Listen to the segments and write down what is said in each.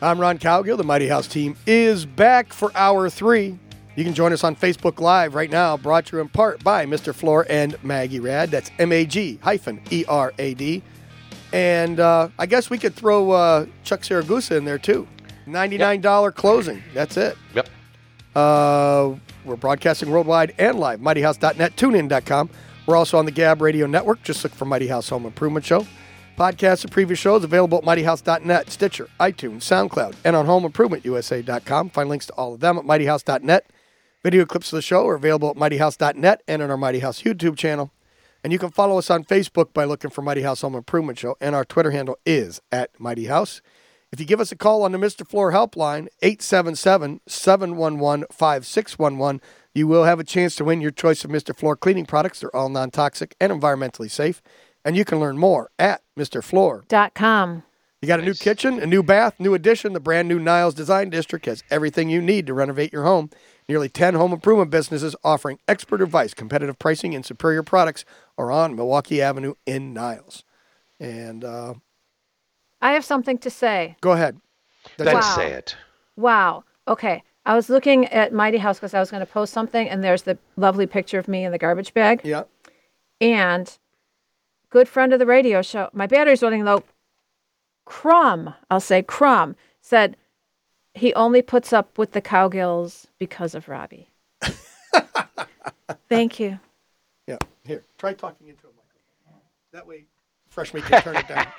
I'm Ron Cowgill. The Mighty House team is back for hour three. You can join us on Facebook Live right now, brought to you in part by Mr. Floor and Maggie Rad. That's M A G hyphen E R A D. And uh, I guess we could throw uh, Chuck Saragusa in there too. $99 closing. That's it. Yep. Uh, we're broadcasting worldwide and live. MightyHouse.net, tunein.com. We're also on the Gab Radio Network. Just look for Mighty House Home Improvement Show. Podcasts of previous shows available at MightyHouse.net, Stitcher, iTunes, SoundCloud, and on HomeImprovementUSA.com. Find links to all of them at MightyHouse.net. Video clips of the show are available at MightyHouse.net and on our Mighty House YouTube channel. And you can follow us on Facebook by looking for Mighty House Home Improvement Show, and our Twitter handle is at Mighty House. If you give us a call on the Mr. Floor helpline, 877 711 5611, you will have a chance to win your choice of Mr. Floor cleaning products. They're all non toxic and environmentally safe. And you can learn more at Mr. Floor. Dot com. You got a new kitchen, a new bath, new addition. The brand new Niles Design District has everything you need to renovate your home. Nearly 10 home improvement businesses offering expert advice, competitive pricing, and superior products are on Milwaukee Avenue in Niles. And uh, I have something to say. go ahead. Then Wow. say it. Wow. Okay. I was looking at Mighty House because I was going to post something, and there's the lovely picture of me in the garbage bag. Yeah. And good friend of the radio show, my battery's running low. Crumb, I'll say Crumb, said he only puts up with the cowgills because of Robbie. Thank you. Yeah. Here, try talking into a microphone. That way, fresh meat can turn it down.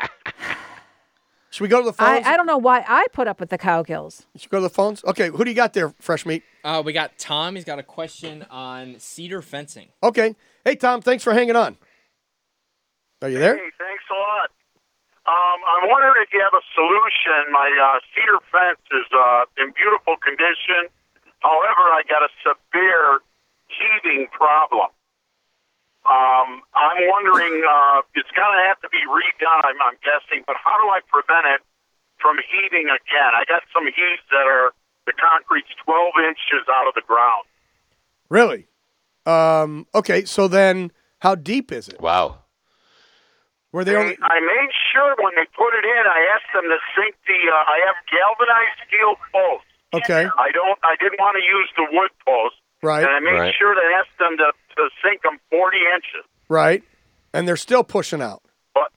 Should we go to the I, phones? I don't know why I put up with the cowgills. Should we go to the phones? Okay, who do you got there, fresh meat? Uh, we got Tom. He's got a question on cedar fencing. Okay. Hey, Tom, thanks for hanging on. Are you there? Hey, thanks a lot. Um, I'm wondering if you have a solution. My uh, cedar fence is uh, in beautiful condition. However, I got a severe heaving problem. Um, I'm wondering, uh, it's going to have to be redone, I'm, I'm guessing, but how do I prevent it from heaving again? I got some heaves that are, the concrete's 12 inches out of the ground. Really? Um, okay, so then how deep is it? Wow. Were they They, only I made sure when they put it in, I asked them to sink the. Uh, I have galvanized steel posts. Okay. I don't. I didn't want to use the wood posts, right, and I made Right. sure to ask them to, to sink them 40 inches. right, and they're still pushing out. But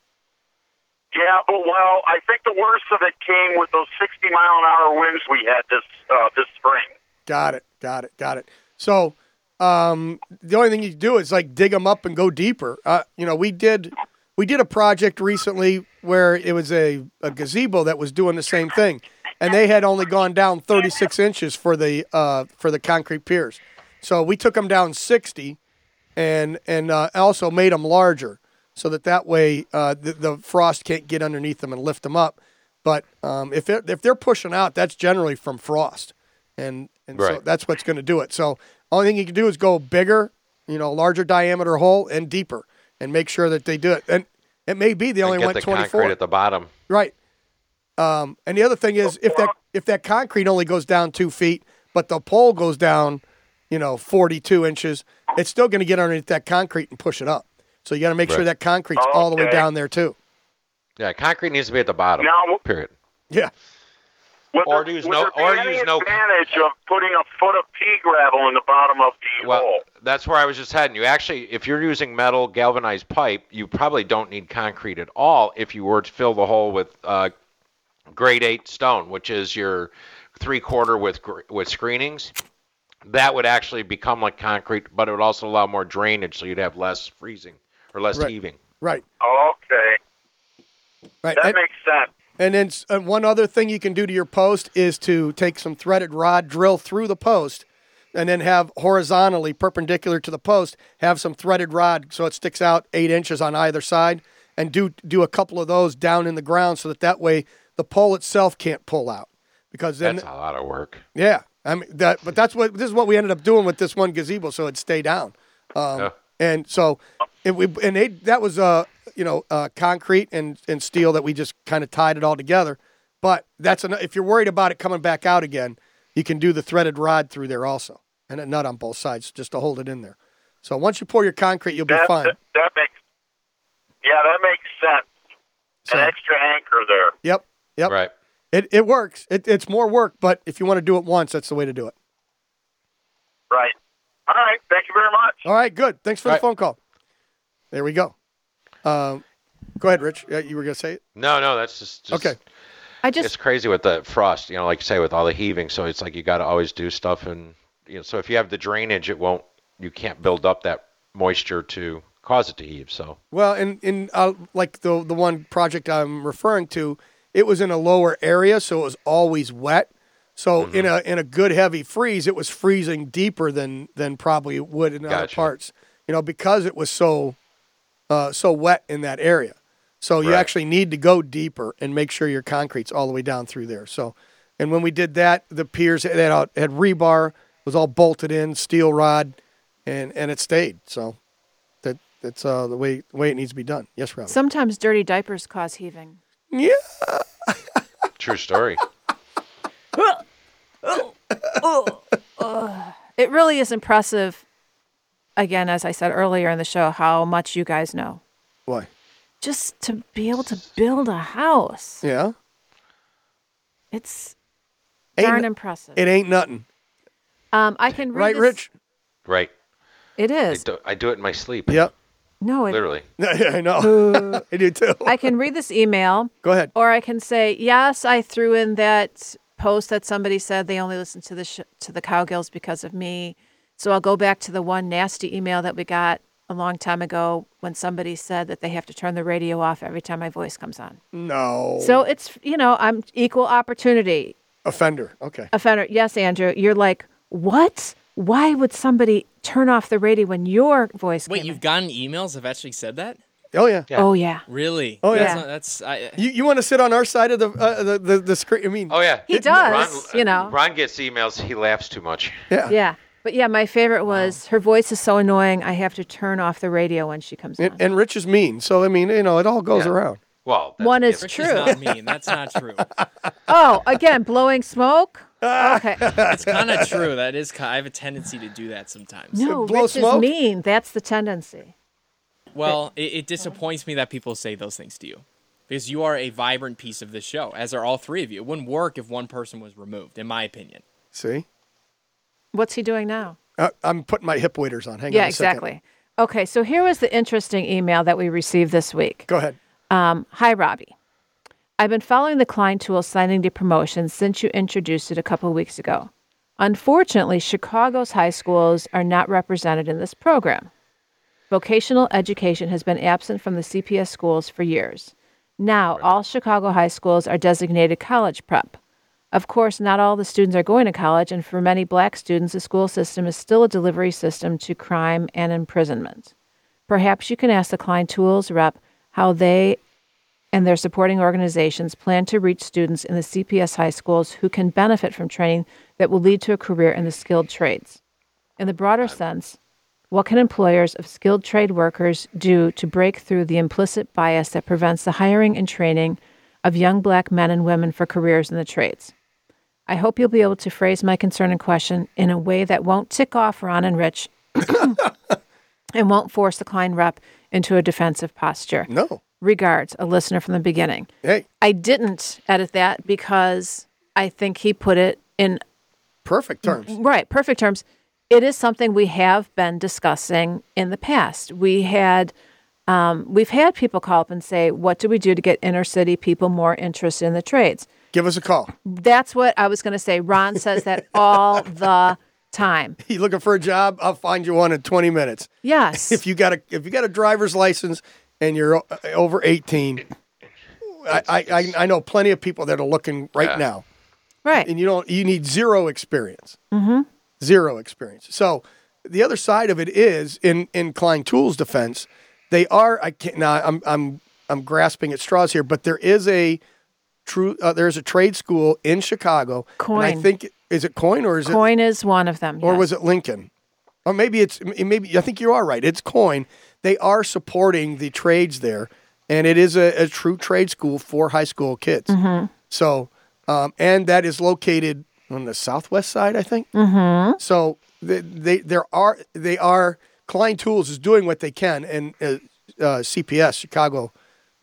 yeah, but well, I think the worst of it came with those 60 mile an hour winds we had this uh, this spring. Got it, got it, got it. So um, the only thing you do is like dig them up and go deeper. Uh, you know, we did we did a project recently where it was a, a gazebo that was doing the same thing, and they had only gone down 36 inches for the uh, for the concrete piers. So we took them down 60, and and uh, also made them larger so that that way uh, the, the frost can't get underneath them and lift them up. But um, if it, if they're pushing out, that's generally from frost, and and so that's what's going to do it. So only thing you can do is go bigger, you know, larger diameter hole and deeper, and make sure that they do it. And it may be they only and get went the 24. concrete at the bottom. Right. Um, and the other thing is if that if that concrete only goes down two feet, but the pole goes down, you know, 42 inches, it's still going to get underneath that concrete and push it up. So you got to make sure that concrete's all the way down there too. Yeah, concrete needs to be at the bottom. Now- Period. Yeah. Would Or there, use would no- there or any use no- advantage of putting a foot of pea gravel in the bottom of the Well, hole? That's where I was just heading. You actually, if you're using metal galvanized pipe, you probably don't need concrete at all if you were to fill the hole with uh, grade eight stone, which is your three quarter with with screenings. That would actually become like concrete, but it would also allow more drainage, so you'd have less freezing or less Right. heaving. Right. Okay, Right. that And, makes sense. and then s- and one other thing you can do to your post is to take some threaded rod, drill through the post, and then have horizontally perpendicular to the post, have some threaded rod so it sticks out eight inches on either side, and do do a couple of those down in the ground so that that way the pole itself can't pull out. because then That's a lot of work. yeah, I mean that, but that's what this is what we ended up doing with this one gazebo, so it'd stay down. Um, Yeah. And so, it, we and they that was uh you know uh, concrete and and steel that we just kind of tied it all together. But that's an, if you're worried about it coming back out again, you can do the threaded rod through there also, and a nut on both sides just to hold it in there. So once you pour your concrete, you'll be That, fine. that, that makes, yeah, that makes sense. So- An extra anchor there. Yep, yep. Right. It it works. It, it's more work, but if you want to do it once, that's the way to do it. Right. All right. Thank you very much. All right, good. Thanks for All the right. phone call. There we go. Um, go ahead, Rich. You were gonna say it. No, no, that's just, just Okay. I it's crazy with the frost, you know, like you say, with all the heaving. So it's like you got to always do stuff, and you know, so if you have the drainage, it won't, you can't build up that moisture to cause it to heave. So Well, in in uh, like the the one project I'm referring to, it was in a lower area, so it was always wet. So in a in a good heavy freeze, it was freezing deeper than than probably it would in other parts. You know, because it was so uh, so wet in that area. So you Right. actually need to go deeper and make sure your concrete's all the way down through there. So, and when we did that, the piers had, had had rebar was all bolted in, steel rod, and and it stayed. So that that's uh, the way the way it needs to be done. Yes, Rob. sometimes dirty diapers cause heaving. yeah. true story. It really is impressive. Again, as I said earlier in the show, how much you guys know. Why? Just to be able to build a house, Yeah. it's Ain't darn no- impressive. It ain't nothing, um, I can read right, this- Rich? Right. It I is. do, I do it in my sleep. Yep. No, it, Literally. I know. I do too. I can read this email, Go ahead. or I can say, yes, I threw in that post that somebody said they only listened to the sh- to the cowgills because of me. So I'll go back to the one nasty email that we got a long time ago when somebody said that they have to turn the radio off every time my voice comes on. No. So it's you know I'm equal opportunity offender. Okay. offender. Yes, Andrew, you're like what? Why would somebody turn off the radio when your voice? Wait, came you've in? gotten emails have actually said that? Oh yeah. Yeah. Oh yeah. Really? Oh, That's yeah. not- That's I, You you want to sit on our side of the uh, the, the the screen? I mean. Oh yeah. He It- does, Ron, you know. Ron gets emails. He laughs too much. Yeah. Yeah. But yeah, my favorite was her voice is so annoying. I have to turn off the radio when she comes And, on. and Rich is mean, so I mean, you know, it all goes Yeah. around. Well, that's One is different. Rich true. is not mean. That's not true. oh, again, blowing smoke. Okay. It's kind of true. That is. ki- I have a tendency to do that sometimes. No, blow Rich smoke? is mean. That's the tendency. Well, it, it disappoints me that people say those things to you. Because you are a vibrant piece of this show, as are all three of you. It wouldn't work if one person was removed, in my opinion. See, What's he doing now? uh, I'm putting my hip waders on. Hang yeah, on a second. exactly. Okay, so here was the interesting email that we received this week. Go ahead. Um, Hi, Robbie. I've been following the Klein Tool signing day promotion since you introduced it a couple of weeks ago. Unfortunately, Chicago's high schools are not represented in this program. Vocational education has been absent from the CPS schools for years. Now, all Chicago high schools are designated college prep. Of course, not all the students are going to college, and for many black students, the school system is still a delivery system to crime and imprisonment. Perhaps you can ask the Klein Tools rep how they and their supporting organizations plan to reach students in the CPS high schools who can benefit from training that will lead to a career in the skilled trades. In the broader sense, what can employers of skilled trade workers do to break through the implicit bias that prevents the hiring and training of young black men and women for careers in the trades? I hope you'll be able to phrase my concern and question in a way that won't tick off Ron and Rich and won't force the Klein rep into a defensive posture. No. Regards, a listener from the beginning. Hey, I didn't edit that because I think he put it in perfect terms. right, perfect terms. It is something we have been discussing in the past. We had um, we've had people call up and say, "What do we do to get inner city people more interested in the trades?" Give us a call. That's what I was going to say. Ron says that all the time. You looking for a job? I'll find you one in 20 minutes. Yes. If you got a if you got a driver's license and you're over 18, I, I I- I know plenty of people that are looking right Yeah. now, right. and you don't you need zero experience. Mm-hmm. Zero experience. So the other side of it is in in Klein Tools' defense, they are I can't now I'm I'm I'm grasping at straws here, but there is a true. Uh, there's a trade school in Chicago. And I Coin. think is it Coin or is it Coin is one of them. or yes. was it Lincoln? Or maybe it's maybe I think you are right. It's Coin. They are supporting the trades there, and it is a, a true trade school for high school kids. Mm-hmm. So, um, and that is located on the southwest side, I think. Mm-hmm. So they, they there are they are Klein Tools is doing what they can, and uh, uh, CPS Chicago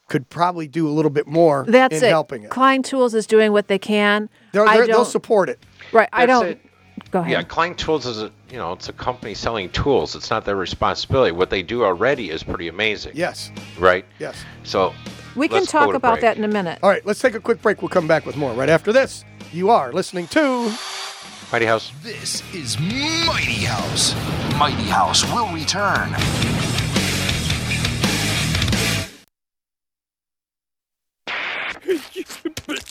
could probably do a little bit more That's in it. helping it. Klein Tools is doing what they can. They're, they're, they'll support it. Right. I don't. it. Go ahead. Yeah, Klein Tools is a you know it's a company selling tools. It's not their responsibility. What they do already is pretty amazing. Yes, Right. yes. So we can let's go talk about break. that in a minute. All right, let's take a quick break. We'll come back with more right after this. You are listening to. Mighty House. This is Mighty House. Mighty House will return.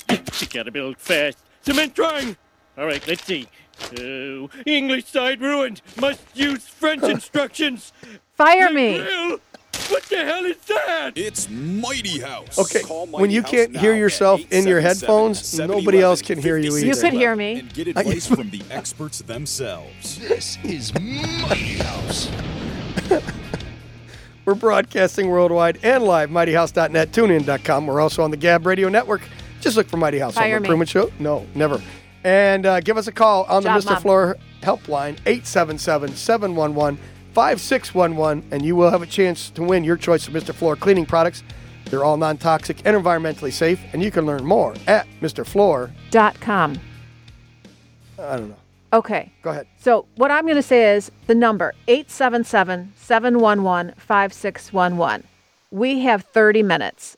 gotta build fast. Cement drying. All right, let's see. Oh, English side ruined. Must use French instructions. Fire me. Drill. What the hell is that? It's Mighty House. Okay, Call when you House can't hear yourself in your headphones, nobody else can hear you 56 You could hear me. And get advice from the experts themselves. This is Mighty House. We're broadcasting worldwide and live, mightyhouse.net, tunein.com. We're also on the Gab Radio Network. Just look for Mighty House Home. Improvement Show. No, never. And uh, give us a call on the Mr. Floor helpline, 877 711 5611, and you will have a chance to win your choice of Mr. Floor cleaning products. They're all non toxic and environmentally safe, and you can learn more at Mr. Floor. Dot com. I don't know. Okay. Go ahead. So what I'm going to say is the number 877-711-5611. We have 30 minutes.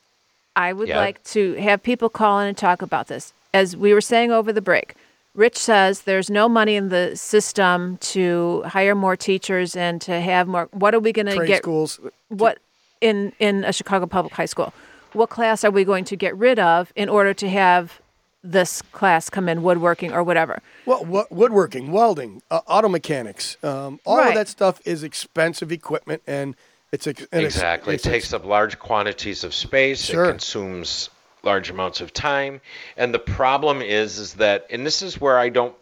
I would Yeah. like to have people call in and talk about this. As we were saying over the break, Rich says there's no money in the system to hire more teachers and to have more. What are we going to get? schools. What in in a Chicago public high school? What class are we going to get rid of in order to have this class come in woodworking or whatever? Well, wo- woodworking, welding, uh, auto mechanics, um, all of that stuff is expensive equipment, and it's ex- Exactly. it takes up large quantities of space. Sure. It consumes large amounts of time. And the problem is, is that, and this is where I don't,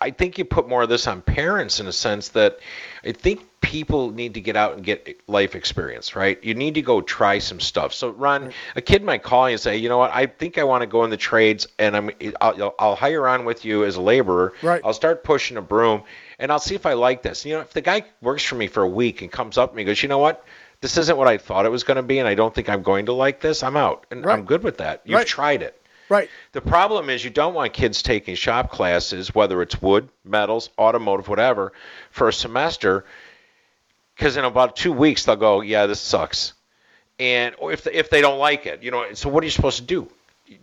I think you put more of this on parents in a sense that I think people need to get out and get life experience, right? You need to go try some stuff. So, Ron, a kid might call you and say, you know what, I think I want to go in the trades, and I'm, I'll, I'll hire on with you as a laborer. Right. I'll start pushing a broom, and I'll see if I like this. You know, if the guy works for me for a week and comes up to me and goes, you know what, this isn't what I thought it was going to be, and I don't think I'm going to like this, I'm out, and Right. I'm good with that. You've Right. tried it. right. The problem is you don't want kids taking shop classes, whether it's wood, metals, automotive, whatever, for a semester, because in about two weeks they'll go, yeah, this sucks, and or if if they don't like it, you know, so what are you supposed to do?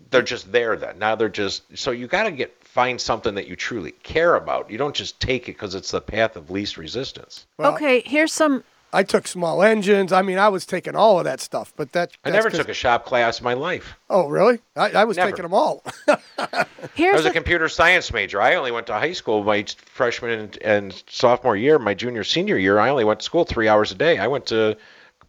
They're just there then. Now they're just so you got to get find something that you truly care about. You don't just take it because it's the path of least resistance. Well, okay, here's some I took small engines. I mean, I was taking all of that stuff, but that I never never 'cause- took a shop class in my life. Oh, really? I, I was Never. taking them all. here's I here's was a the- computer science major. I only went to high school my freshman and, and sophomore year. My junior senior year, I only went to school three hours a day. I went to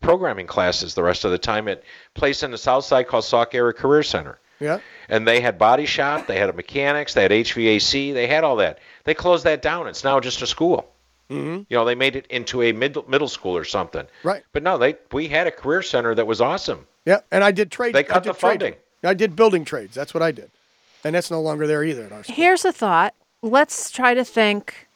programming classes the rest of the time at place in the South Side called Sauk Area Career Center. Yeah. And they had body shop, they had a mechanics, they had HVAC, they had all that. They closed that down. It's now just a school. Mm-hmm. You know, they made it into a middle middle school or something. Right. But no, they we had a career center that was awesome. Yeah. And I did trade. They I cut did the trade- funding. I did building trades. That's what I did, and that's no longer there either at our school. here's a thought. Let's try to think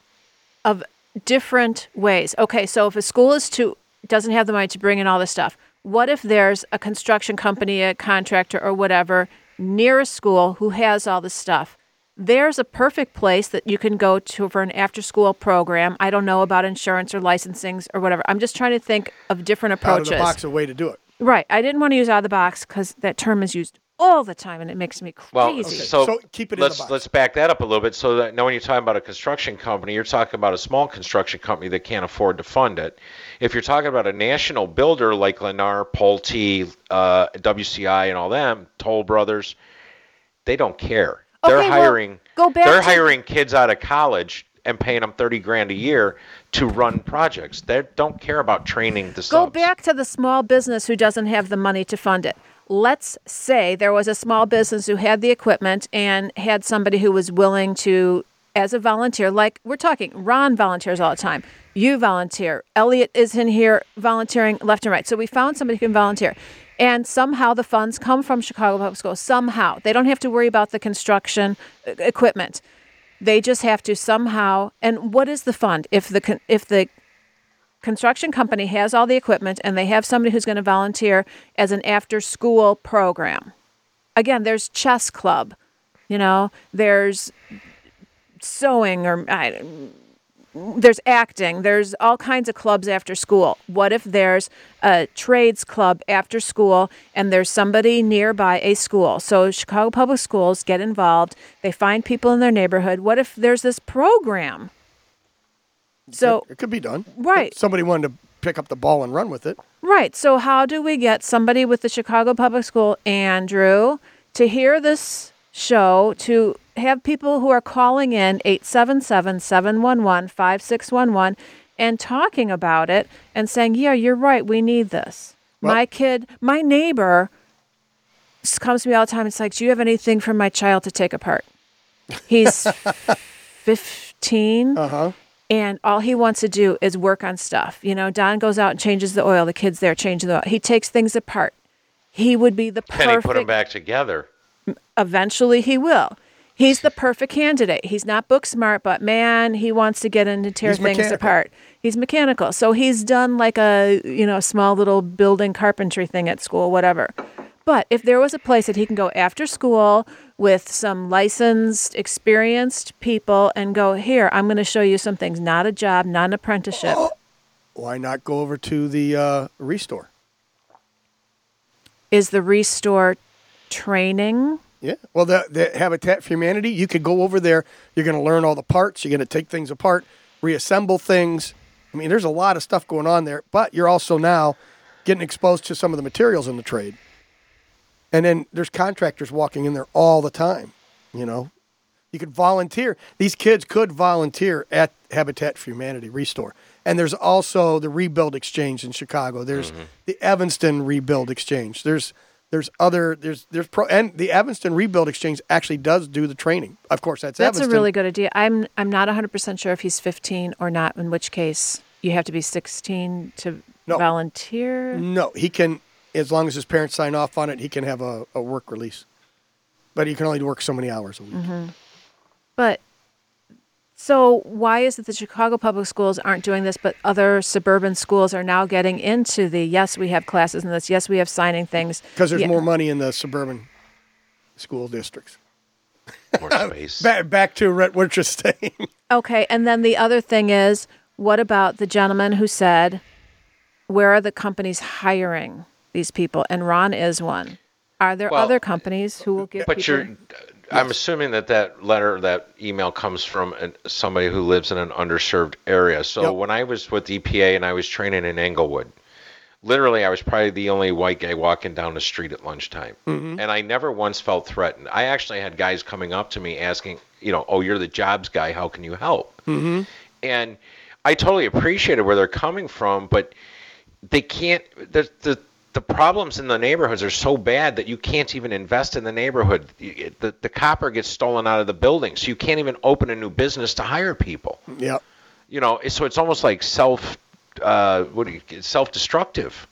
of different ways. Okay, so if a school is to doesn't have the money to bring in all this stuff, what if there's a construction company, a contractor, or whatever near a school who has all this stuff? There's a perfect place that you can go to for an after-school program. I don't know about insurance or licensings or whatever. I'm just trying to think of different approaches. Out of the box, a way to do it. Right. I didn't want to use out of the box because that term is used all the time and it makes me crazy. Well, so, So keep it in the let's box. let's back that up a little bit. So that now, when you're talking about a construction company, you're talking about a small construction company that can't afford to fund it. If you're talking about a national builder like Lennar, Pulte, uh, WCI, and all them, Toll Brothers, they don't care. They're Okay, well, hiring. go back They're to- hiring kids out of college and paying them thirty grand a year to run projects. They don't care about training the Go subs. back to the small business who doesn't have the money to fund it. Let's say there was a small business who had the equipment and had somebody who was willing to, as a volunteer, like we're talking, Ron volunteers all the time. You volunteer. Elliot is in here volunteering left and right. So we found somebody who can volunteer. And somehow the funds come from Chicago Public Schools. Somehow. They don't have to worry about the construction uh, equipment. They just have to somehow. And what is the fund? If the if the construction company has all the equipment and they have somebody who's going to volunteer as an after school program. Again, there's chess club, you know, there's sewing or I, there's acting, there's all kinds of clubs after school. What if there's a trades club after school and there's somebody nearby a school? So Chicago Public Schools get involved, they find people in their neighborhood. What if there's this program? So It could be done. Right. If somebody wanted to pick up the ball and run with it. Right. So, how do we get somebody with the Chicago Public School, Andrew, to hear this show, to have people who are calling in 877 711 5611 and talking about it and saying, yeah, you're right, we need this. my kid, my neighbor comes to me all the time. It's like, do you have anything for my child to take apart? He's 15 Uh huh. And all he wants to do is work on stuff. You know, Don goes out and changes the oil. The kids there changing the oil. He takes things apart. He would be the Can he put them perfect. back together? Eventually, he will. He's the perfect candidate. He's not book smart, but man, he wants to get in to tear He's things mechanical. apart. He's mechanical. So he's done like a, you know, small little building carpentry thing at school, whatever. But if there was a place that he can go after school with some licensed, experienced people and go, here, I'm going to show you some things, not a job, not an apprenticeship. Why not go over to the uh, restore? is the restore training. Yeah. Well, the, the Habitat for Humanity, you could go over there. You're going to learn all the parts. You're going to take things apart, reassemble things. I mean, there's a lot of stuff going on there, but you're also now getting exposed to some of the materials in the trade. And then there's contractors walking in there all the time. You know, you could volunteer. These kids could volunteer at Habitat for Humanity Restore. And there's also the Rebuild Exchange in Chicago. There's mm-hmm. the Evanston Rebuild Exchange. There's there's other there's there's pro and the Evanston Rebuild Exchange actually does do the training. Of course, that's That's Evanston. a really good idea. I'm I'm not 100% sure if he's 15 or not, in which case you have to be 16 to No. volunteer. No, he can as long as his parents sign off on it, he can have a, a work release. But he can only work so many hours a week. Mm-hmm. But so why is it the Chicago public schools aren't doing this, but other suburban schools are now getting into the yes, we have classes in this, yes, we have signing things. Because there's Yeah. more money in the suburban school districts. More space. Back, back to what we're saying. Okay, and then the other thing is, what about the gentleman who said, "Where are the companies hiring these people?" And Ron is one. Are there Well, other companies who will give But people? you're, I'm assuming that that letter, that email comes from an, somebody who lives in an underserved area. So Yep. when I was with EPA and I was training in Englewood, literally I was probably the only white guy walking down the street at lunchtime, Mm-hmm. and I never once felt threatened. I actually had guys coming up to me asking, you know, oh, you're the jobs guy. How can you help? Mm-hmm. And I totally appreciated where they're coming from, but they can't. The the the problems in the neighborhoods are so bad that you can't even invest in the neighborhood. The the copper gets stolen out of the building, so you can't even open a new business to hire people. yeah. You know, so it's almost like self. Uh, what do you self destructive?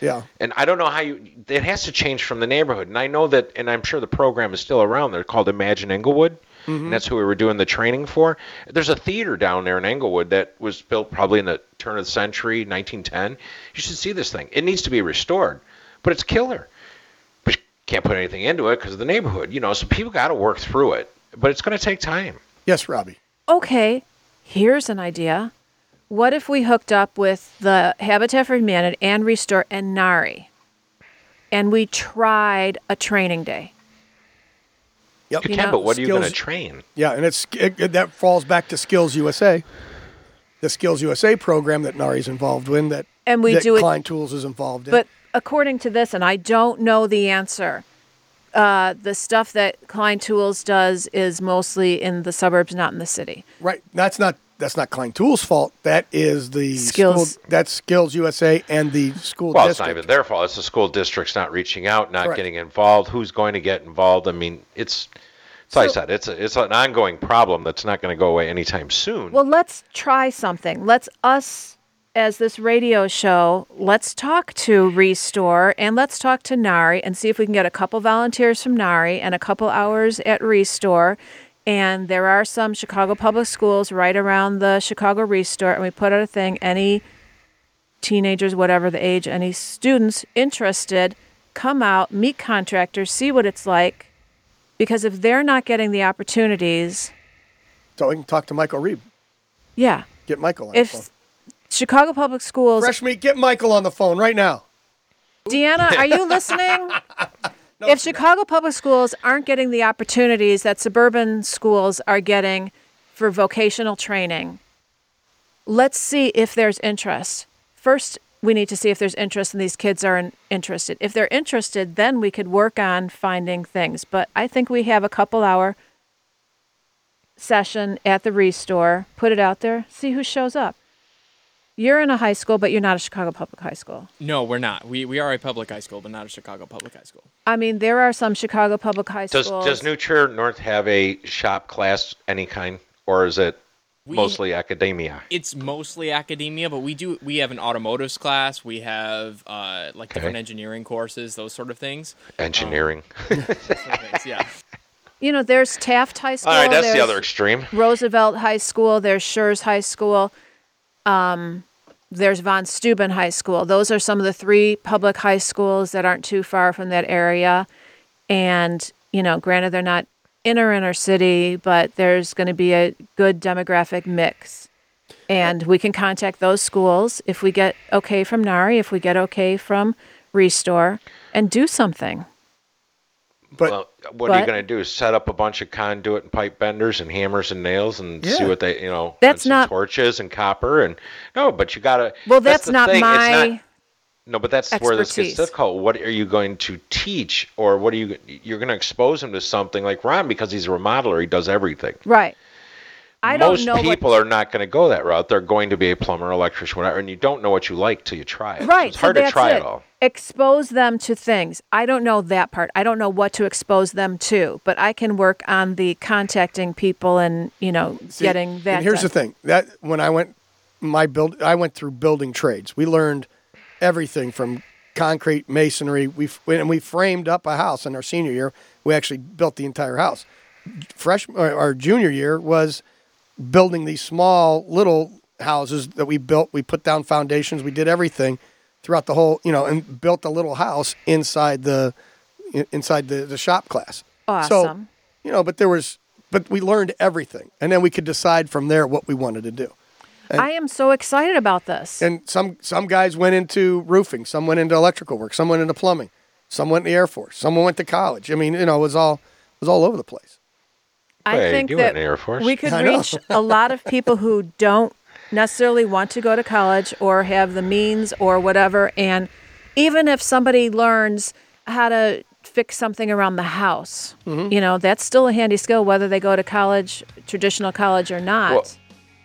Yeah. And I don't know how you. It has to change from the neighborhood. And I know that, and I'm sure the program is still around. They're called Imagine Englewood, Mm-hmm. and that's who we were doing the training for. There's a theater down there in Englewood that was built probably in the turn of the century, 1910. You should see this thing. It needs to be restored, but it's killer. But you can't put anything into it because of the neighborhood, you know. So people got to work through it, but it's going to take time. Yes, Robbie. okay, here's an idea. What if we hooked up with the Habitat for Humanity and Restore and NARI, and we tried a training day? Yep. You You can, know, but what are you going to train? Yeah, and it's it, it- that falls back to Skills USA, the Skills USA program that Nari's involved in. That And we that do it- Klein Tools is involved in. But according to this, and I don't know the answer, uh, the stuff that Klein Tools does is mostly in the suburbs, not in the city. right, that's not that's not Klein Tools' fault. That is the Skills. School, that's Skills USA and the school Well, it's not even their fault. It's the school district's not reaching out, not Correct. getting involved. Who's going to get involved? I mean, it's. It's like I said, it's a, it's an ongoing problem that's not going to go away anytime soon. Well, let's try something. Let's us as this radio show, let's talk to Restore and let's talk to Nari and see if we can get a couple volunteers from Nari and a couple hours at Restore. And there are some Chicago public schools right around the Chicago Restore, and we put out a thing. Any teenagers, whatever the age, any students interested, come out, meet contractors, see what it's like. Because if they're not getting the opportunities, so we can talk to Michael Reed. yeah, Get Michael on the phone. if Chicago Public Schools, Fresh meat, get Michael on the phone right now. Deanna, are you listening? if Chicago Public Schools aren't getting the opportunities that suburban schools are getting for vocational training, let's see if there's interest. First, we need to see if there's interest and these kids are in- interested. If they're interested, then we could work on finding things. But I think we have a couple hour session at the Restore. Put it out there, see who shows up. You're in a high school, but you're not a Chicago Public High School. No, we're not. We we are a public high school, but not a Chicago public high school. I mean, there are some Chicago public high does schools. does New Trier North have a shop class any kind, or is it We- mostly academia? It's mostly academia, but we do we have an automotives class. We have uh, like different engineering courses, those sort of things. Engineering. Sort of things, yeah. you know, there's Taft High School. All right, that's the other extreme. Roosevelt High School. There's Schurz High School. Um, there's Von Steuben High School. Those are some of the three public high schools that aren't too far from that area. And you know, granted, they're not inner inner city, but there's going to be a good demographic mix. And we can contact those schools if we get okay from NARI, if we get okay from Restore, and do something. But well, what are you going to do? Set up a bunch of conduit and pipe benders and hammers and nails and see what they, you know, That's and not- torches and copper and no, but you got to. Well, that's, the not thing. My. not- No, but that's where this gets expertise. difficult. What are you going to teach, or what are you? You're going to expose him to something like Ron because he's a remodeler. He does everything. right. I Most don't know people what, are not going to go that route. They're going to be a plumber, electrician, whatever, and you don't know what you like till you try it. So Right. it's hard to try it. it all. Expose them to things. I don't know that part. I don't know what to expose them to, but I can work on the contacting people and you know See, getting that. And here's the thing: that when I went my build, I went through building trades. We learned everything from concrete, masonry. We and we framed up a house in our senior year. We actually built the entire house. Fresh, or our junior year was building these small little houses that we built. We put down foundations. We did everything throughout the whole, you know, and built a little house inside the inside the, the shop class. Awesome. So, you know, but there was, but we learned everything, and then we could decide from there what we wanted to do. I am so excited about this. And some some guys went into roofing, some went into electrical work, some went into plumbing, some went in the Air Force, someone went to college. I mean, you know, it was all it was all over the place. I Wait, think you that went in the Air Force? we could I know. reach a lot of people who don't necessarily want to go to college or have the means or whatever. And even if somebody learns how to fix something around the house, Mm-hmm. you know, that's still a handy skill, whether they go to college, traditional college or not. Well,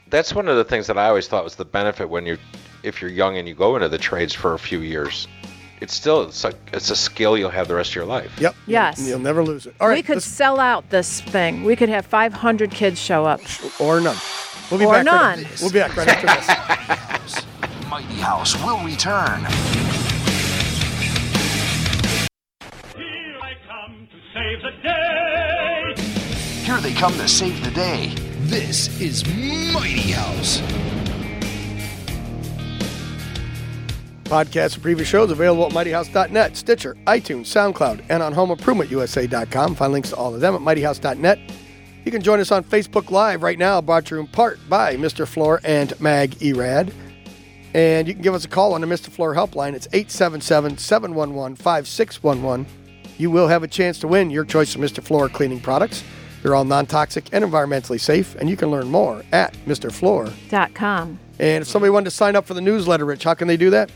that's one of the things that I always thought was the benefit when you're, if you're young and you go into the trades for a few years. It's still it's a it's a skill you'll have the rest of your life. Yep. Yes. You'll, you'll never lose it. All right. we could let's- sell out this thing. We could have 500 kids show up. or none. We'll be Or back. none. Right, we'll be back right after this. Mighty House will return. Here I come to save the day. Here they come to save the day. This is Mighty House. Podcasts and previous shows available at mightyhouse.net, Stitcher, iTunes, SoundCloud, and on homeimprovementusa.com. Find links to all of them at mightyhouse.net. You can join us on Facebook Live right now, brought to you in part by Mr. Floor and Mag Erad. And you can give us a call on the Mr. Floor helpline. It's 877 711 5611. You will have a chance to win your choice of Mr. Floor cleaning products. They're all non toxic and environmentally safe, and you can learn more at Mr. Floor. And if somebody wanted to sign up for the newsletter, Rich, how can they do that?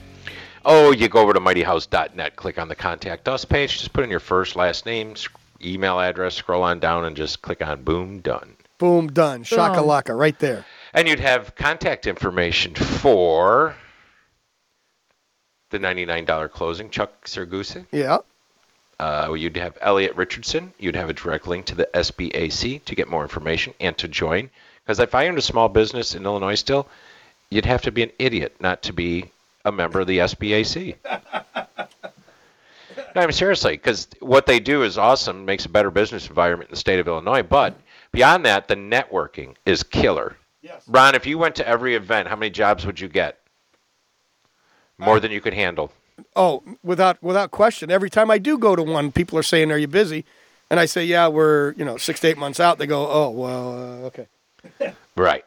Oh, you go over to mightyhouse.net, click on the contact us page, just put in your first, last name, email address, scroll on down, and just click on boom, done. Boom, done. Shaka laka, right there. And you'd have contact information for the $99 closing, Chuck Sergusi. Yeah. Uh, you'd have Elliot Richardson. You'd have a direct link to the SBAC to get more information and to join. Because if I owned a small business in Illinois still, you'd have to be an idiot not to be a member of the SBAC. no, I mean, seriously, because what they do is awesome, makes a better business environment in the state of Illinois. But beyond that, the networking is killer. Yes. Ron, if you went to every event, how many jobs would you get? More than you could handle. Oh, without without question. Every time I do go to one, people are saying, "Are you busy?" And I say, "Yeah, we're you know six to eight months out." They go, "Oh, well, uh, okay." Right.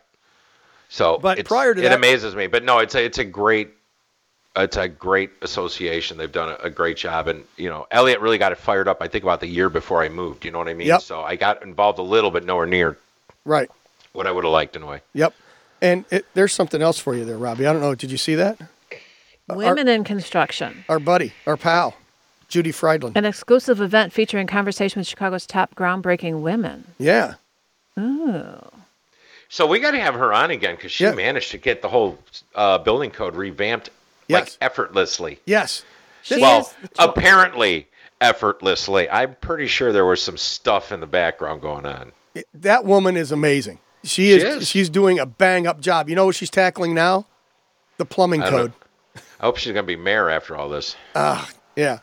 So, But prior to it that- amazes me. But no, it's a it's a great it's a great association. They've done a, a great job, and you know, Elliot really got it fired up. I think about the year before I moved. You know what I mean? Yep. So I got involved a little, but nowhere near Right. what I would have liked in a way. Yep. And it, there's something else for you there, Robbie. I don't know. Did you see that? Women in construction. Our buddy, our pal, Judy Frydland. An exclusive event featuring conversation with Chicago's top groundbreaking women. Yeah. Ooh. So we got to have her on again because she Yeah. managed to get the whole uh, building code revamped Yes. like effortlessly. Yes. She well, is apparently effortlessly. I'm pretty sure there was some stuff in the background going on. That woman is amazing. She is, is. She's doing a bang up job. You know what she's tackling now? The plumbing I code. I hope she's gonna be mayor after all this. Ah, Yeah.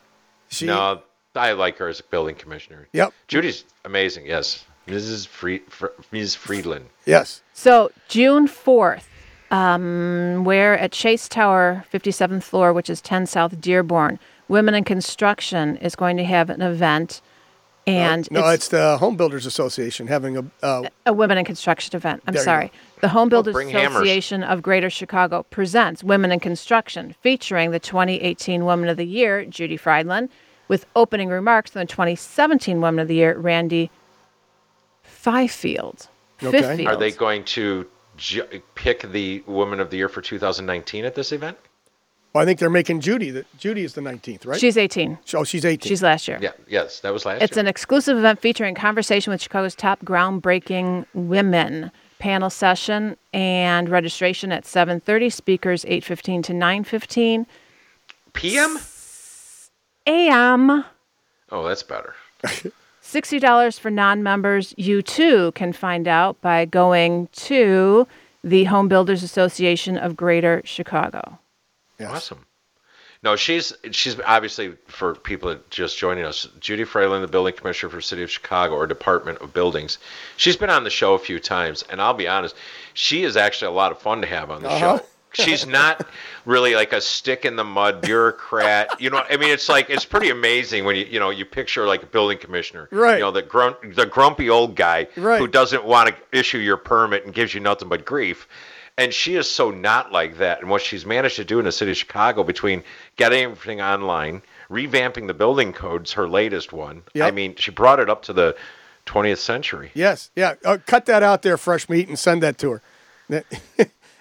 She. no, I like her as a building commissioner. Yep. Judy's amazing. Yes, Mrs. Fried, Fr- Ms. Frydland. Yes. So June fourth, um, we're at Chase Tower, fifty seventh floor, which is ten South Dearborn. Women in Construction is going to have an event, and No, it's, the Home Builders Association having a. Uh, a women in construction event. I'm sorry. The Home Builders bring hammers. Association of Greater Chicago presents Women in Construction, featuring the 2018 Woman of the Year, Judy Frydland, with opening remarks from the 2017 Woman of the Year, Randy Fifield. Okay. Fifield. Are they going to ju- pick the Woman of the Year for 2019 at this event? well, I think they're making Judy. The, Judy is the 19th, right? She's 18. oh, she's 18. She's last year. Yeah. Yes, that was last It's year. an exclusive event featuring conversation with Chicago's top groundbreaking women. Panel session and registration at 7:30. Speakers 8:15 to 9:15 PM. a.m. Oh, that's better. $60 for non-members. You too can find out by going to the Home Builders Association of Greater Chicago. Yes. Awesome. No, she's she's obviously for people that just joining us. Judy Frydland, the building commissioner for City of Chicago or Department of Buildings. She's been on the show a few times, and I'll be honest, she is actually a lot of fun to have on the Uh-huh. show. She's not really like a stick in the mud bureaucrat. You know, I mean, it's like it's pretty amazing when you you know you picture like a building commissioner, Right. You know, the grun- the grumpy old guy Right. who doesn't want to issue your permit and gives you nothing but grief. And she is so not like that. And what she's managed to do in the city of Chicago between getting everything online, revamping the building codes, her latest one. Yep. I mean, she brought it up to the 20th century. Yes. Yeah. Uh, cut that out there, fresh meat, and send that to her.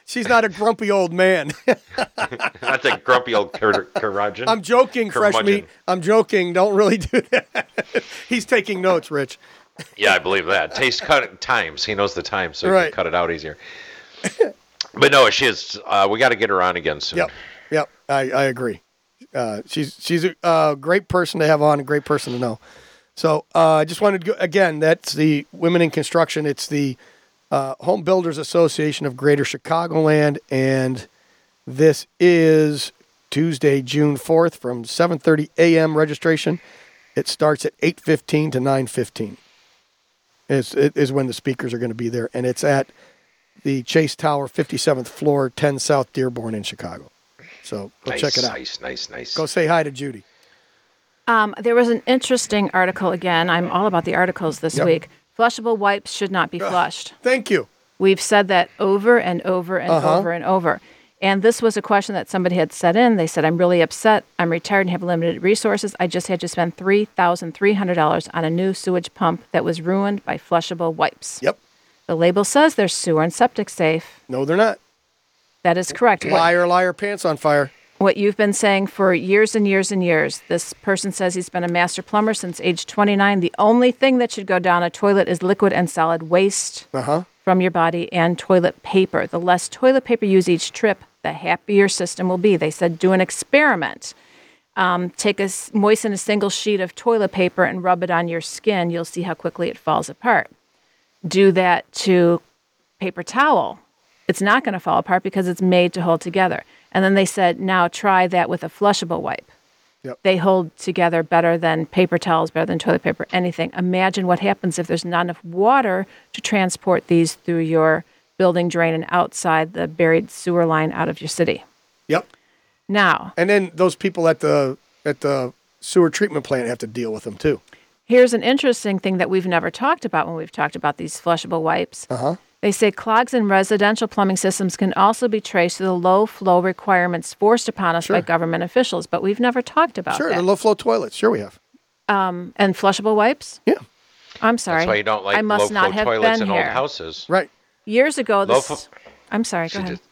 She's not a grumpy old man. Not that grumpy old cur- curmudgeon. I'm joking, fresh meat. I'm joking. Don't really do that. He's taking notes, Rich. Yeah, I believe that. Taste cut times. He knows the time, so he can cut it out easier. but no, she is. Uh, we got to get her on again soon. Yep. Yep. I, I agree. Uh, she's she's a uh, great person to have on, a great person to know. So uh, I just wanted to go again. That's the Women in Construction. It's the uh, Home Builders Association of Greater Chicagoland, and this is Tuesday, June fourth, from seven thirty a.m. registration. It starts at eight fifteen to nine fifteen. Is it is when the speakers are going to be there, and it's at the Chase Tower, fifty seventh floor, ten South Dearborn in Chicago. So go nice, check it out. Nice, nice, nice. Go say hi to Judy. Um, there was an interesting article again. I'm all about the articles this Yep. week. Flushable wipes should not be flushed. Thank you. We've said that over and over and Uh-huh. over and over. And this was a question that somebody had set in. They said, I'm really upset. I'm retired and have limited resources. I just had to spend $3,300 on a new sewage pump that was ruined by flushable wipes. Yep. The label says they're sewer and septic safe. No, they're not. That is correct. Liar, liar, pants on fire. What you've been saying for years and years and years. This person says he's been a master plumber since age 29. The only thing that should go down a toilet is liquid and solid waste. Uh huh. from your body and toilet paper. The less toilet paper you use each trip, the happier your system will be. They said do an experiment. Um, take a moisten a single sheet of toilet paper and rub it on your skin. You'll see how quickly it falls apart. Do that to paper towel. It's not going to fall apart because it's made to hold together. And then they said, now try that with a flushable wipe. Yep. They hold together better than paper towels, better than toilet paper, anything. Imagine what happens if there's not enough water to transport these through your building drain and outside the buried sewer line out of your city. Yep. Now, And then those people at the at the sewer treatment plant have to deal with them too. Here's an interesting thing that we've never talked about when we've talked about these flushable wipes. Uh-huh. They say clogs in residential plumbing systems can also be traced to the low flow requirements forced upon us by government officials, but we've never talked about Sure, that. the low flow toilets. Sure, we have. Um, and flushable wipes? Yeah. I'm sorry. That's why you don't like I must low not flow have toilets been in here. old houses. Right. Years ago, Low this. flo- I'm sorry. Go ahead. just-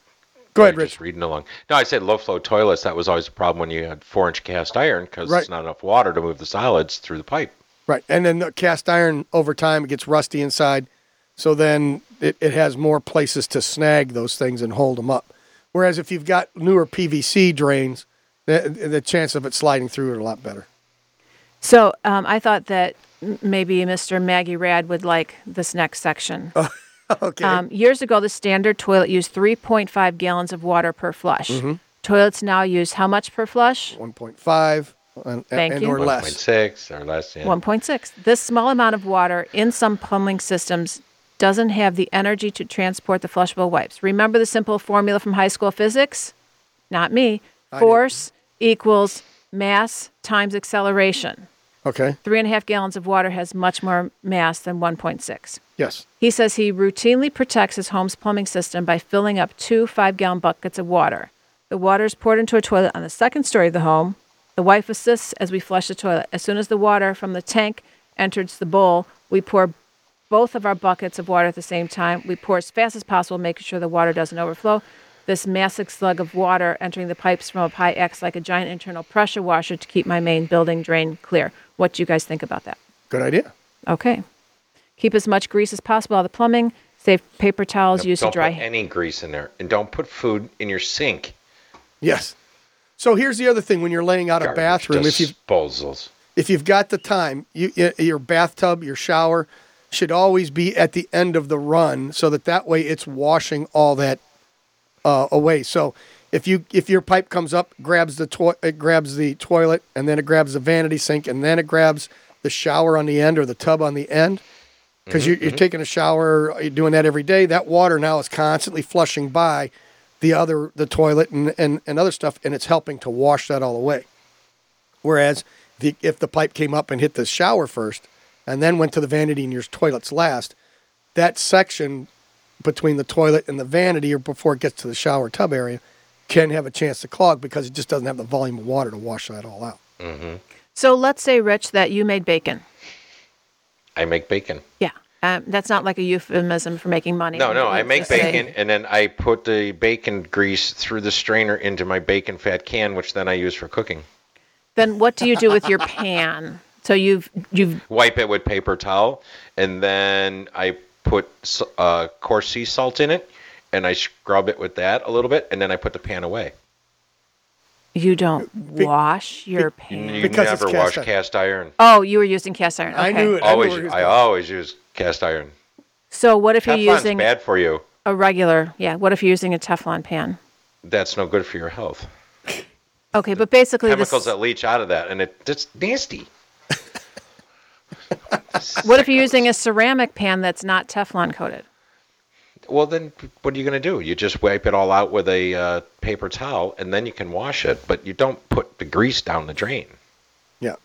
Go ahead, I'm Rich. Just reading along. No, I said low flow toilets. That was always a problem when you had four inch cast iron because Right. there's not enough water to move the solids through the pipe. Right. And then the cast iron over time it gets rusty inside. So then it, it has more places to snag those things and hold them up. Whereas if you've got newer PVC drains, the, the chance of it sliding through are a lot better. So um, I thought that maybe Mr. Maggie Rad would like this next section. Okay. Um, years ago, the standard toilet used 3.5 gallons of water per flush. Mm-hmm. Toilets now use how much per flush? 1.5 and, Thank and you. or One less. point six or less. Yeah. 1.6. This small amount of water in some plumbing systems doesn't have the energy to transport the flushable wipes. Remember the simple formula from high school physics? Not me. Force equals mass times acceleration. Okay. Three and a half gallons of water has much more mass than 1.6. Yes. He says he routinely protects his home's plumbing system by filling up two five gallon buckets of water. The water is poured into a toilet on the second story of the home. The wife assists as we flush the toilet. As soon as the water from the tank enters the bowl, we pour both of our buckets of water at the same time. We pour as fast as possible, making sure the water doesn't overflow. This massive slug of water entering the pipes from up high acts like a giant internal pressure washer to keep my main building drain clear. What do you guys think about that? Good idea. Okay. Keep as much grease as possible out of the plumbing. Save paper towels used don't dry. put any grease in there, and don't put food in your sink. Yes. So here's the other thing when you're laying out a Garbage bathroom, if you disposals. if you've got the time, you, your bathtub, your shower should always be at the end of the run, so that that way it's washing all that uh, away. So if you if your pipe comes up, grabs the to- it grabs the toilet, and then it grabs the vanity sink, and then it grabs the shower on the end or the tub on the end, because you're, you're taking a shower, you're doing that every day. That water now is constantly flushing by the other the toilet and, and, and other stuff, and it's helping to wash that all away. Whereas the, if the pipe came up and hit the shower first and then went to the vanity and your toilets last, that section between the toilet and the vanity or before it gets to the shower tub area can have a chance to clog because it just doesn't have the volume of water to wash that all out. So let's say, Rich, that you made bacon. I make bacon. Yeah. Um, that's not like a euphemism for making money. No, no, I make just say- bacon, and then I put the bacon grease through the strainer into my bacon fat can, which then I use for cooking. Then what do you do with your pan? So you've you've Wipe it with paper towel, and then I put uh, coarse sea salt in it, and I scrub it with that a little bit, and then I put the pan away. you don't wash your You pan. Because it's never cast wash iron. cast iron. Oh, you were using cast iron. Okay. I knew it. I knew Always, where I always use cast iron. So what if you're Teflon's using bad for you. a regular? Yeah. What if you're using a Teflon pan? That's no good for your health. Okay, but basically Chemicals this. that leach out of that, and it, it's nasty. What if you're using a ceramic pan that's not Teflon coated? Well, then what are you going to do? You just wipe it all out with a uh, paper towel, and then you can wash it. But you don't put the grease down the drain. Yeah.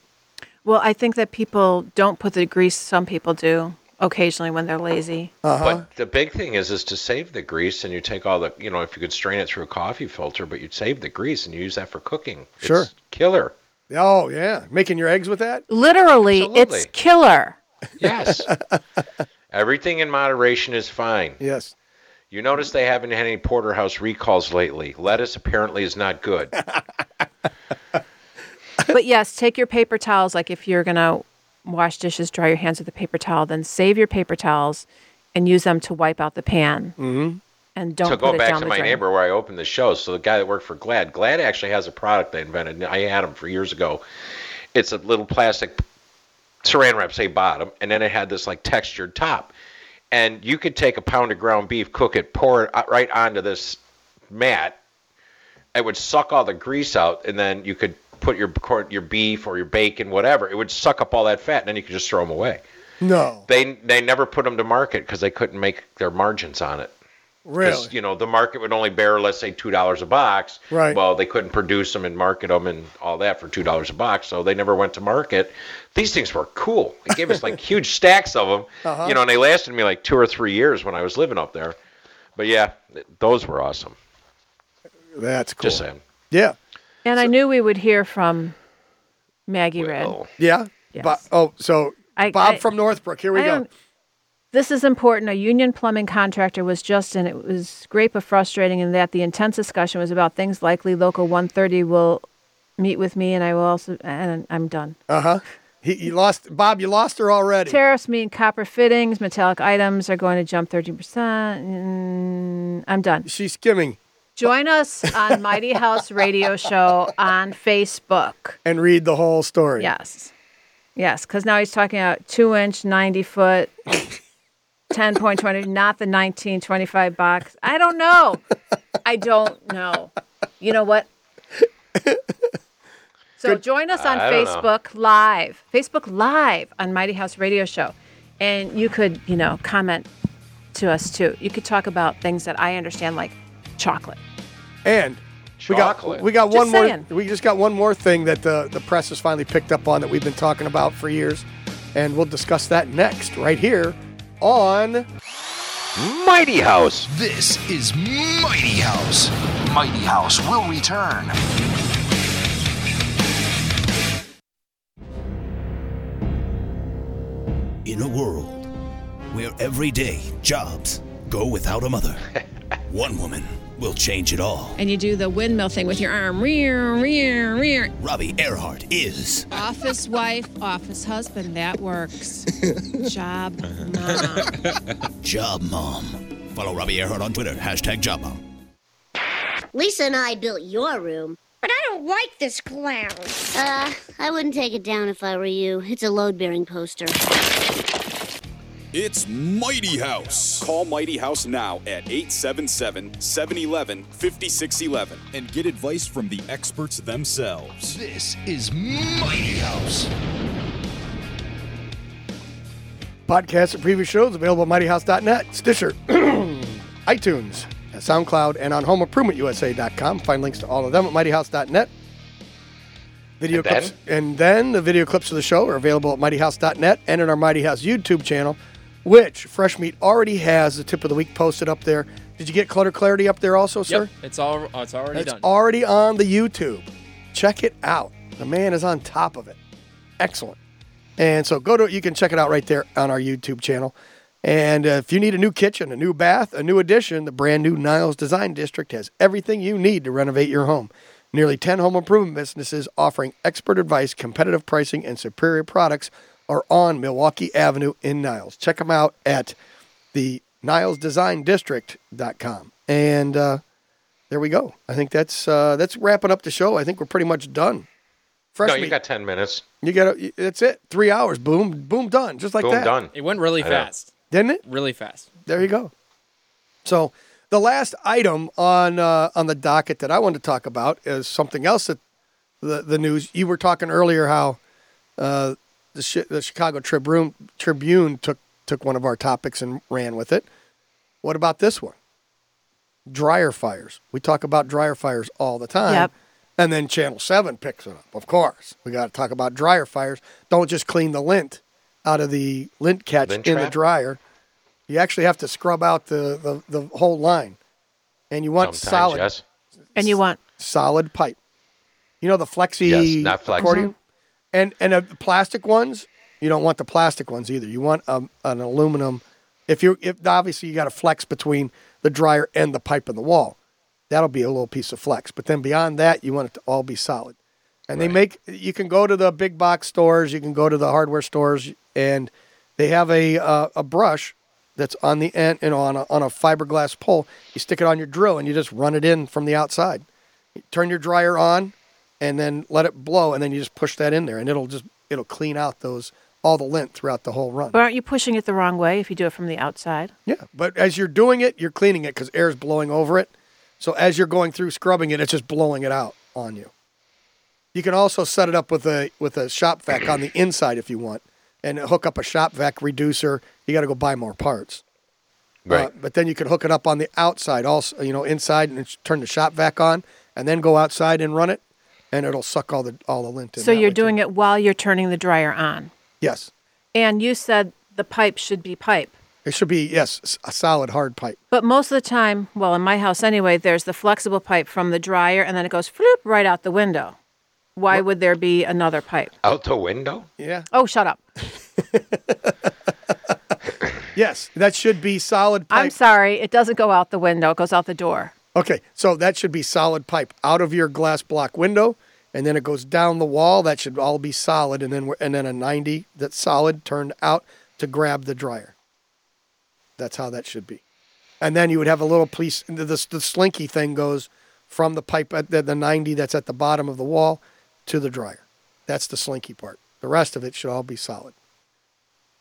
Well, I think that people don't put the grease. Some people do occasionally when they're lazy. Uh-huh. But the big thing is is to save the grease, and you take all the you know if you could strain it through a coffee filter, but you'd save the grease and you use that for cooking. Sure. It's killer. Oh yeah, making your eggs with that. Literally, it's killer. Yes. Everything in moderation is fine. Yes. You notice they haven't had any porterhouse recalls lately. Lettuce apparently is not good. but yes, take your paper towels. Like if you're gonna wash dishes, dry your hands with a paper towel. Then save your paper towels and use them to wipe out the pan. Mm-hmm. And don't to put go it back down to my drain. neighbor where I opened the show, so the guy that worked for Glad, Glad actually has a product they invented. I had them for years ago. It's a little plastic saran wrap, say bottom, and then it had this like textured top. And you could take a pound of ground beef, cook it, pour it uh, right onto this mat. It would suck all the grease out, and then you could put your your beef or your bacon, whatever. It would suck up all that fat, and then you could just throw them away. No, They they never put them to market because they couldn't make their margins on it. 'Cause, really. you know the market would only bear let's say two dollars a box Right. well they couldn't produce them and market them and all that for two dollars a box so they never went to market these things were cool they gave us like huge stacks of them Uh-huh. you know and they lasted me like two or three years when i was living up there but yeah those were awesome That's cool. just saying Yeah, And I knew we would hear from Maggie Red. Well, yeah. Yes. Bo- oh, so I- Bob I- from Northbrook. Here we I go. This is important. A union plumbing contractor was just in. It was great but frustrating in that the intense discussion was about things likely Local 130 will meet with me, and I will also. And I'm done. Uh huh. He, you lost Bob. You lost her already. Tariffs mean copper fittings, metallic items are going to jump 13%. Mm, I'm done. She's skimming Join us on Mighty House Radio Show on Facebook. and read the whole story. Yes. Yes, because now he's talking about two inch, 90 foot, 10.20, not the 1925 box. I don't know. I don't know. You know what? So join us on I don't know. Facebook Live, Facebook Live on Mighty House Radio Show. And you could, you know, comment to us too. You could talk about things that I understand, like chocolate. And we got we got Just one more. saying. We just got one more thing that the the press has finally picked up on that we've been talking about for years, and we'll discuss that next right here on mighty house This is Mighty House. Mighty House will return. In a world where every day jobs go without a mother, one woman will change it all. And you do the windmill thing with your arm. Rear, rear, rear. Robbie Earhart is Office wife, office husband. That works. Job mom. Job Mom. Follow Robbie Earhart on Twitter, hashtag Job Mom. Lisa and I built your room. But I don't like this clown. Uh, I wouldn't take it down if I were you. It's a load bearing poster. It's Mighty House. Call Mighty House now at 877 711 5611 and get advice from the experts themselves. This is Mighty House. podcasts and previous shows available at mightyhouse.net, Stitcher, iTunes, SoundCloud, and on homeimprovementusa.com. Find links to all of them at mightyhouse.net. Video And then? clips, and then the video clips of the show are available at mightyhouse.net and in our Mighty House YouTube channel, which Fresh Meat already has the tip of the week posted up there. Did you get Clutter Clarity up there also, sir? Yep, it's all oh, it's already done. It's done. already on the YouTube. Check it out. The man is on top of it. Excellent. And so go to you can check it out right there on our YouTube channel. And uh, if you need a new kitchen, a new bath, a new addition, the brand new Niles Design District has everything you need to renovate your home. Nearly 10 home improvement businesses offering expert advice, competitive pricing, and superior products are on Milwaukee Avenue in Niles. Check them out at the NilesDesignDistrict.com. And uh, there we go. I think that's uh, that's wrapping up the show. I think we're pretty much done. Fresh no meat. you got 10 minutes You got to, that's it. Three hours. Boom, boom, done. Just like boom that. done It went really I know. fast. Didn't it? Really fast. There you go. So the last item on uh, on the docket that I wanted to talk about is something else that the the news. You were talking earlier how uh, the Chi- the Chicago Tribune Tribune took took one of our topics and ran with it. What about this one? Dryer fires. We talk about dryer fires all the time. Yep. And then Channel 7 picks it up. Of course. We got to talk about dryer fires. Don't just clean the lint out of the lint catch Lint in the dryer. You actually have to scrub out the, the, the whole line. And you want sometimes solid yes And you want solid pipe. You know the flexi Yes, not flexi. accordion? And and uh, the plastic ones, you don't want the plastic ones either. You want um, an aluminum. If you if obviously you got to flex between the dryer and the pipe in the wall. That'll be a little piece of flex. But then beyond that, you want it to all be solid. And they make you can go to the big box stores, you can go to the hardware stores and they have a uh, a brush that's on the end, you know, on a, on a fiberglass pole. You stick it on your drill and you just run it in from the outside. You turn your dryer on, and then let it blow, and then you just push that in there, and it'll just it'll clean out those all the lint throughout the whole run. But aren't you pushing it the wrong way if you do it from the outside? Yeah, but as you're doing it, you're cleaning it because air's blowing over it. So as you're going through scrubbing it, it's just blowing it out on you. You can also set it up with a with a shop vac on the inside if you want, and hook up a shop vac reducer. You got to go buy more parts. Right. Uh, but then you can hook it up on the outside, also you know inside, and turn the shop vac on, and then go outside and run it, and it'll suck all the all the lint in. So you're way, too. doing it while you're turning the dryer on. yes. And you said the pipe should be pipe. It should be yes a solid hard pipe. But most of the time, well, in my house anyway, there's the flexible pipe from the dryer and then it goes floop right out the window. Why would there be another pipe? Out the window? Yeah. Oh, shut up. Yes, that should be solid pipe. I'm sorry. It doesn't go out the window, it goes out the door. Okay, so that should be solid pipe out of your glass block window, and then it goes down the wall. That should all be solid, and then and then a 90 that's solid turned out to grab the dryer. That's how that should be, and then you would have a little piece. The, the, the slinky thing goes from the pipe at the, the 90 that's at the bottom of the wall to the dryer. That's the slinky part. The rest of it should all be solid.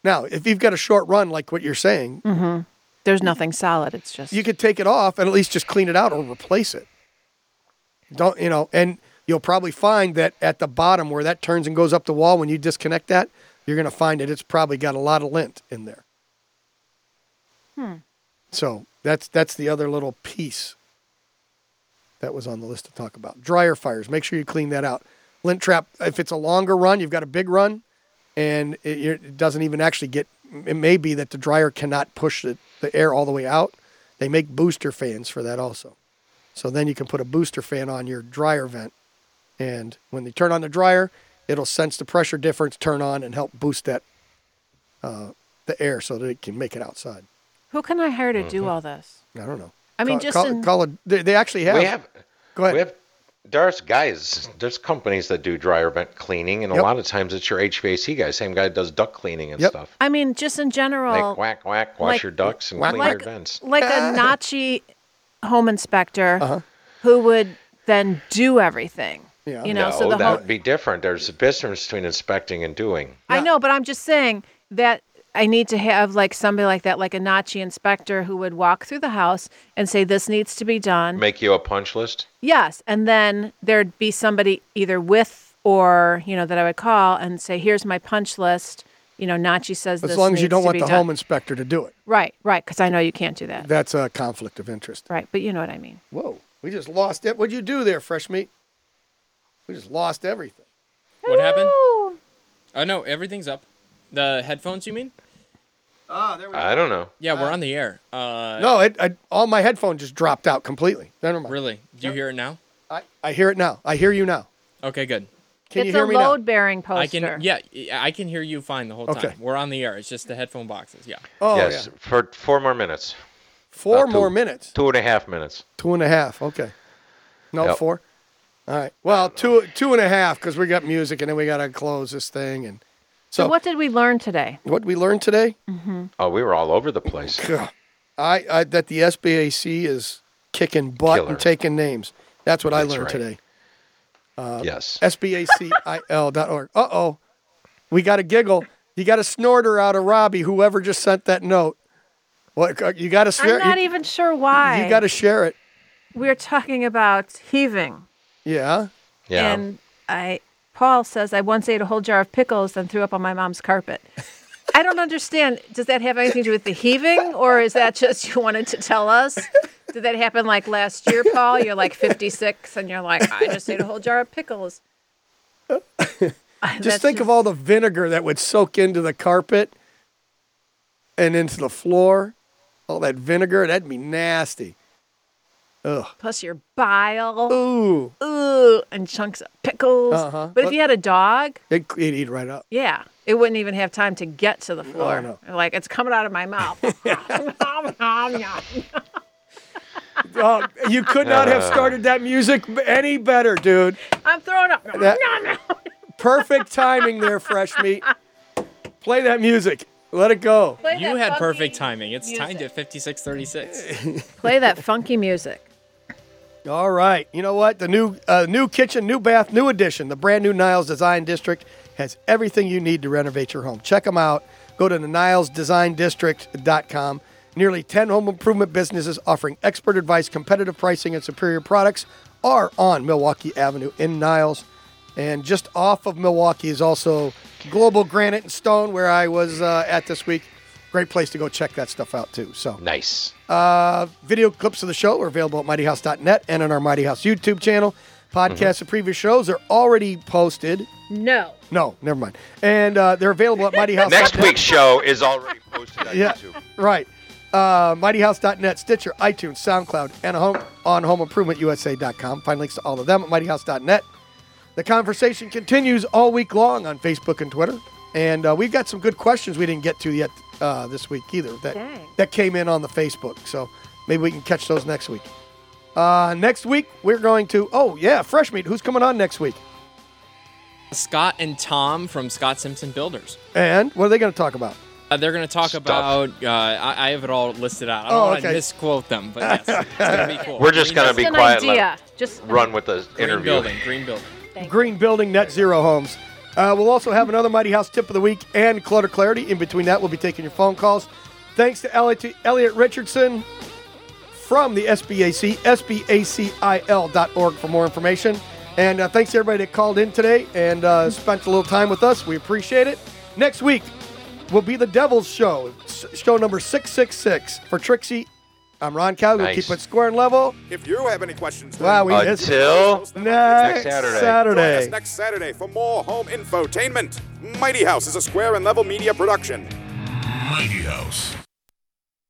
Now, if you've got a short run like what you're saying, Mm-hmm. There's nothing solid. It's just. you could take it off and at least just clean it out or replace it. Don't you know? And you'll probably find that at the bottom where that turns and goes up the wall, when you disconnect that, you're going to find that it's probably got a lot of lint in there. Hmm. So that's that's the other little piece that was on the list to talk about. Dryer fires. Make sure you clean that out. Lint trap. If it's a longer run, you've got a big run, and it, it doesn't even actually get. It may be that the dryer cannot push the, the air all the way out. They make booster fans for that also. So then you can put a booster fan on your dryer vent, and when they turn on the dryer, it'll sense the pressure difference, turn on, and help boost that uh, the air so that it can make it outside. Who can I hire to Mm-hmm. do all this? I don't know. I mean, Call- just call, in- call it. They, they actually have. We have. Go ahead. We have. There's guys. There's companies that do dryer vent cleaning, and Yep. a lot of times it's your HVAC guy. Same guy that does duct cleaning and Yep. stuff. I mean, just in general. Like whack whack, wash like- your ducts and Whack, clean whack. your vents. like a Nachi home inspector Uh-huh. who would then do everything. Yeah. You know, no, so the that whole. would be different. There's a difference between inspecting and doing. I know, but I'm just saying that I need to have like somebody like that, like a Nachi inspector who would walk through the house and say, this needs to be done. Make you a punch list. Yes. And then there'd be somebody either with or, you know, that I would call and say, here's my punch list. You know, Nachi says this. As long as you don't to want be the done. home inspector to do it. Right, right. Because I know you can't do that. That's a conflict of interest. Right. But you know what I mean. Whoa, we just lost it. What'd you do there, fresh meat? We just lost everything. What happened? Oh no, everything's up. The headphones, you mean? Ah, there we I don't know. Yeah, we're on the air. Uh, No, it, I, all my headphones just dropped out completely. Never mind. Really? Do you hear it now? I, I hear it now. I hear you now. Okay, good. Can it's you hear a me now? load bearing poster. I can. Yeah, I can hear you fine the whole time. We're on the air. It's just the headphone boxes. Yeah. Oh, yes, yeah. for four more minutes. Four Uh, two- more minutes. Two and a half minutes. Two and a half. Okay. No, Yep. four. All right. Well, two two and a half because we got music and then we got to close this thing. And So, so, what did we learn today? what we learned today? Oh, we were all over the place. God. I, I that the SBAC is kicking butt Killer. and taking names. That's what I learned right. today. Uh, yes. SBACIL.org. Uh oh. We got a giggle. You got a snorter out of Robbie, whoever just sent that note. What uh, you got to share? I'm not you, even sure why. you got to share it. We're talking about heaving. Yeah. Yeah. And I, Paul says, I once ate a whole jar of pickles and threw up on my mom's carpet. I don't understand. Does that have anything to do with the heaving, or is that just you wanted to tell us? Did that happen like last year, Paul? You're like 56, and you're like, I just ate a whole jar of pickles. Just think of all the vinegar that would soak into the carpet and into the floor. All that vinegar, that'd be nasty. Ugh. Plus your bile. Ooh. Ooh, and chunks of pickles. Uh-huh. But if you had a dog, It, it'd eat right up. yeah, it wouldn't even have time to get to the floor. no. Like it's coming out of my mouth. Oh, you could not have started that music any better, dude. I'm throwing up. That- Perfect timing there, fresh meat. Play that music. Let it go. Play You that had funky perfect timing. It's timed music. at 56:36. Play that funky music. All right. You know what? The new uh, new kitchen, new bath, new addition. The brand new Niles Design District has everything you need to renovate your home. Check them out. Go to the nilesdesigndistrict.com. Nearly 10 home improvement businesses offering expert advice, competitive pricing, and superior products are on Milwaukee Avenue in Niles. And just off of Milwaukee is also Global Granite and Stone, where I was uh, at this week. Great place to go check that stuff out, too. So Nice. uh, video clips of the show are available at mightyhouse.net and on our Mighty House YouTube channel. Podcasts of previous shows are already posted. No. No, never mind. And uh, they're available at mightyhouse. Next week's show is already posted on Yeah, YouTube. right. Uh, mightyhouse.net, Stitcher, iTunes, SoundCloud, and home, on homeimprovementusa.com. Find links to all of them at mightyhouse.net. The conversation continues all week long on Facebook and Twitter. And uh, we've got some good questions we didn't get to yet uh, this week either that, Dang. that came in on the Facebook. So maybe we can catch those next week. Uh, next week, we're going to, oh, yeah, Fresh Meat. Who's coming on next week? Scott and Tom from Scott Simpson Builders. And what are they going to talk about? Uh, they're going to talk Stuff. about. Uh, I, I have it all listed out. I don't Oh, want to okay. misquote them, but yes, it's going to be cool. We're just gonna be quiet. Let idea. Just run with the Green interview. building. Green building. Green Building Net Zero Homes. Uh, we'll also have another Mighty House tip of the week and Clutter Clarity. In between that, we'll be taking your phone calls. Thanks to Elliot, Richardson from the SBAC, sbacil.org for more information. And uh, thanks to everybody that called in today and uh, spent a little time with us. We appreciate it. Next week will be the Devil's Show, show number 666. For Trixie, I'm Ron Cow. Nice. keep it square and level. If you have any questions, Wow, we missed Until next, Saturday. Join us Saturday. next Saturday for more home infotainment. Mighty House is a Square and Level media production. Mighty House.